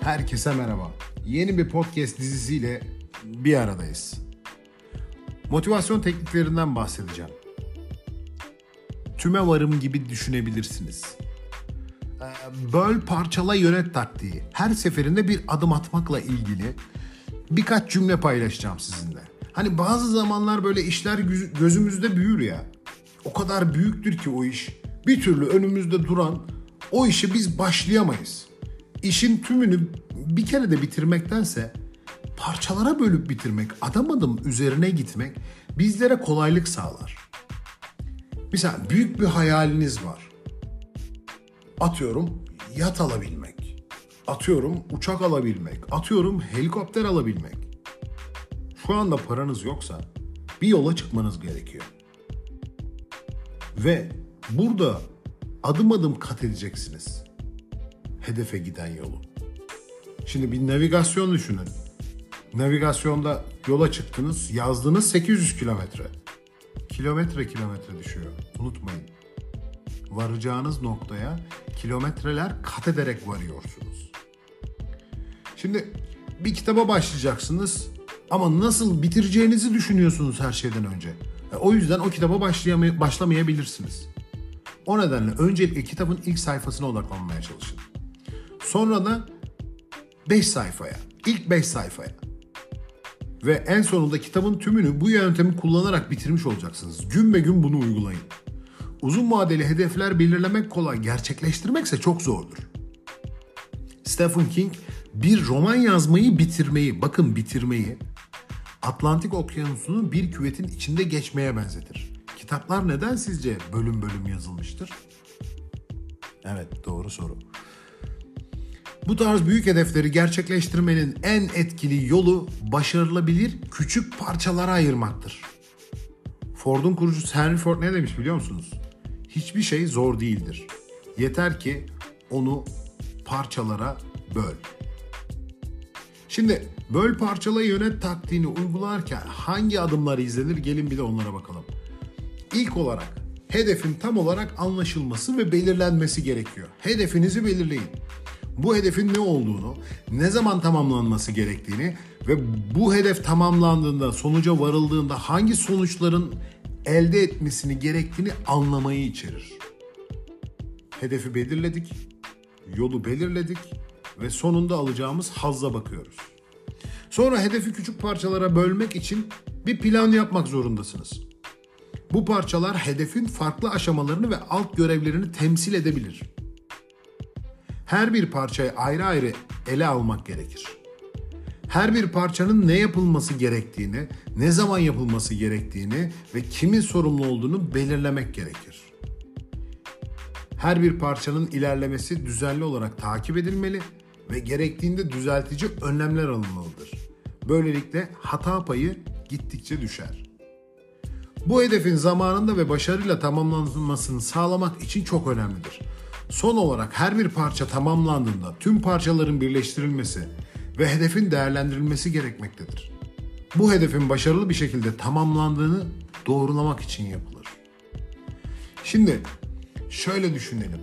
Herkese merhaba. Yeni bir podcast dizisiyle bir aradayız. Motivasyon tekniklerinden bahsedeceğim. Tüme varım gibi düşünebilirsiniz. Ee, Böl, parçala, yönet taktiği. Her seferinde bir adım atmakla ilgili birkaç cümle paylaşacağım sizinle. Hani bazı zamanlar böyle işler gözümüzde büyür ya. O kadar büyüktür ki o iş. Bir türlü önümüzde duran o işi biz başlayamayız. İşin tümünü bir kere de bitirmektense parçalara bölüp bitirmek, adım adım üzerine gitmek bizlere kolaylık sağlar. Mesela büyük bir hayaliniz var. Atıyorum yat alabilmek. Atıyorum uçak alabilmek. Atıyorum helikopter alabilmek. Şu anda paranız yoksa bir yola çıkmanız gerekiyor. Ve burada adım adım kat edeceksiniz. Hedefe giden yolu. Şimdi bir navigasyon düşünün. Navigasyonda yola çıktınız, yazdınız 800 kilometre. Kilometre kilometre düşüyor. Unutmayın. Varacağınız noktaya kilometreler kat ederek varıyorsunuz. Şimdi bir kitaba başlayacaksınız ama nasıl bitireceğinizi düşünüyorsunuz her şeyden önce. E, o yüzden o kitaba başlamayabilirsiniz. O nedenle öncelikle kitabın ilk sayfasına odaklanmaya çalışın. Sonra da 5 sayfaya, ilk 5 sayfaya. Ve en sonunda kitabın tümünü bu yöntemi kullanarak bitirmiş olacaksınız. Gün be gün bunu uygulayın. Uzun vadeli hedefler belirlemek kolay, gerçekleştirmekse çok zordur. Stephen King bir roman yazmayı bitirmeyi, bakın bitirmeyi Atlantik Okyanusu'nun bir küvetin içinde geçmeye benzetir. Kitaplar neden sizce bölüm bölüm yazılmıştır? Evet, doğru soru. Bu tarz büyük hedefleri gerçekleştirmenin en etkili yolu başarılabilir küçük parçalara ayırmaktır. Ford'un kurucusu Henry Ford ne demiş biliyor musunuz? Hiçbir şey zor değildir. Yeter ki onu parçalara böl. Şimdi böl parçala yönet taktiğini uygularken hangi adımlar izlenir gelin bir de onlara bakalım. İlk olarak hedefin tam olarak anlaşılması ve belirlenmesi gerekiyor. Hedefinizi belirleyin bu hedefin ne olduğunu, ne zaman tamamlanması gerektiğini ve bu hedef tamamlandığında, sonuca varıldığında hangi sonuçların elde etmesini gerektiğini anlamayı içerir. Hedefi belirledik, yolu belirledik ve sonunda alacağımız hazza bakıyoruz. Sonra hedefi küçük parçalara bölmek için bir plan yapmak zorundasınız. Bu parçalar hedefin farklı aşamalarını ve alt görevlerini temsil edebilir her bir parçayı ayrı ayrı ele almak gerekir. Her bir parçanın ne yapılması gerektiğini, ne zaman yapılması gerektiğini ve kimin sorumlu olduğunu belirlemek gerekir. Her bir parçanın ilerlemesi düzenli olarak takip edilmeli ve gerektiğinde düzeltici önlemler alınmalıdır. Böylelikle hata payı gittikçe düşer. Bu hedefin zamanında ve başarıyla tamamlanmasını sağlamak için çok önemlidir. Son olarak her bir parça tamamlandığında tüm parçaların birleştirilmesi ve hedefin değerlendirilmesi gerekmektedir. Bu hedefin başarılı bir şekilde tamamlandığını doğrulamak için yapılır. Şimdi şöyle düşünelim.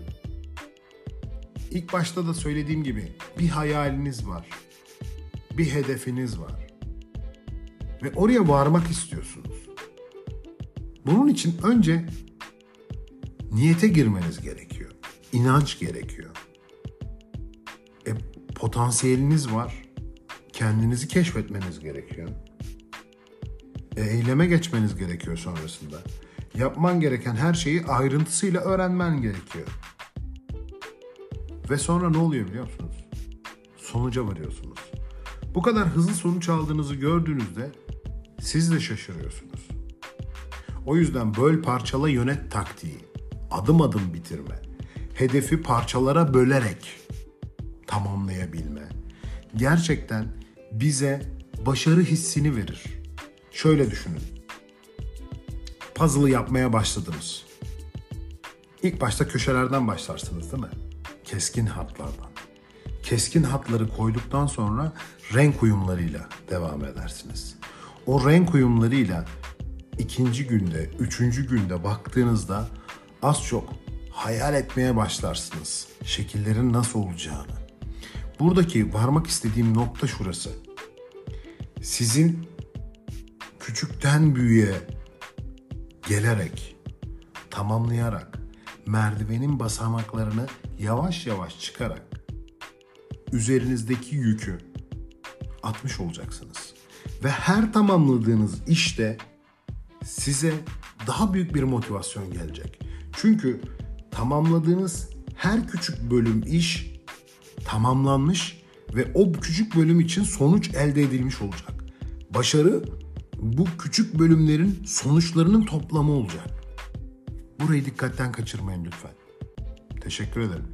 İlk başta da söylediğim gibi bir hayaliniz var. Bir hedefiniz var. Ve oraya varmak istiyorsunuz. Bunun için önce niyete girmeniz gerekiyor inanç gerekiyor. E, potansiyeliniz var. Kendinizi keşfetmeniz gerekiyor. E, eyleme geçmeniz gerekiyor sonrasında. Yapman gereken her şeyi ayrıntısıyla öğrenmen gerekiyor. Ve sonra ne oluyor biliyor musunuz? Sonuca varıyorsunuz. Bu kadar hızlı sonuç aldığınızı gördüğünüzde siz de şaşırıyorsunuz. O yüzden böl parçala yönet taktiği, adım adım bitirme, hedefi parçalara bölerek tamamlayabilme gerçekten bize başarı hissini verir. Şöyle düşünün. Puzzle'ı yapmaya başladınız. İlk başta köşelerden başlarsınız değil mi? Keskin hatlardan. Keskin hatları koyduktan sonra renk uyumlarıyla devam edersiniz. O renk uyumlarıyla ikinci günde, üçüncü günde baktığınızda az çok hayal etmeye başlarsınız şekillerin nasıl olacağını. Buradaki varmak istediğim nokta şurası. Sizin küçükten büyüğe gelerek, tamamlayarak, merdivenin basamaklarını yavaş yavaş çıkarak üzerinizdeki yükü atmış olacaksınız. Ve her tamamladığınız işte size daha büyük bir motivasyon gelecek. Çünkü tamamladığınız her küçük bölüm iş tamamlanmış ve o küçük bölüm için sonuç elde edilmiş olacak. Başarı bu küçük bölümlerin sonuçlarının toplamı olacak. Burayı dikkatten kaçırmayın lütfen. Teşekkür ederim.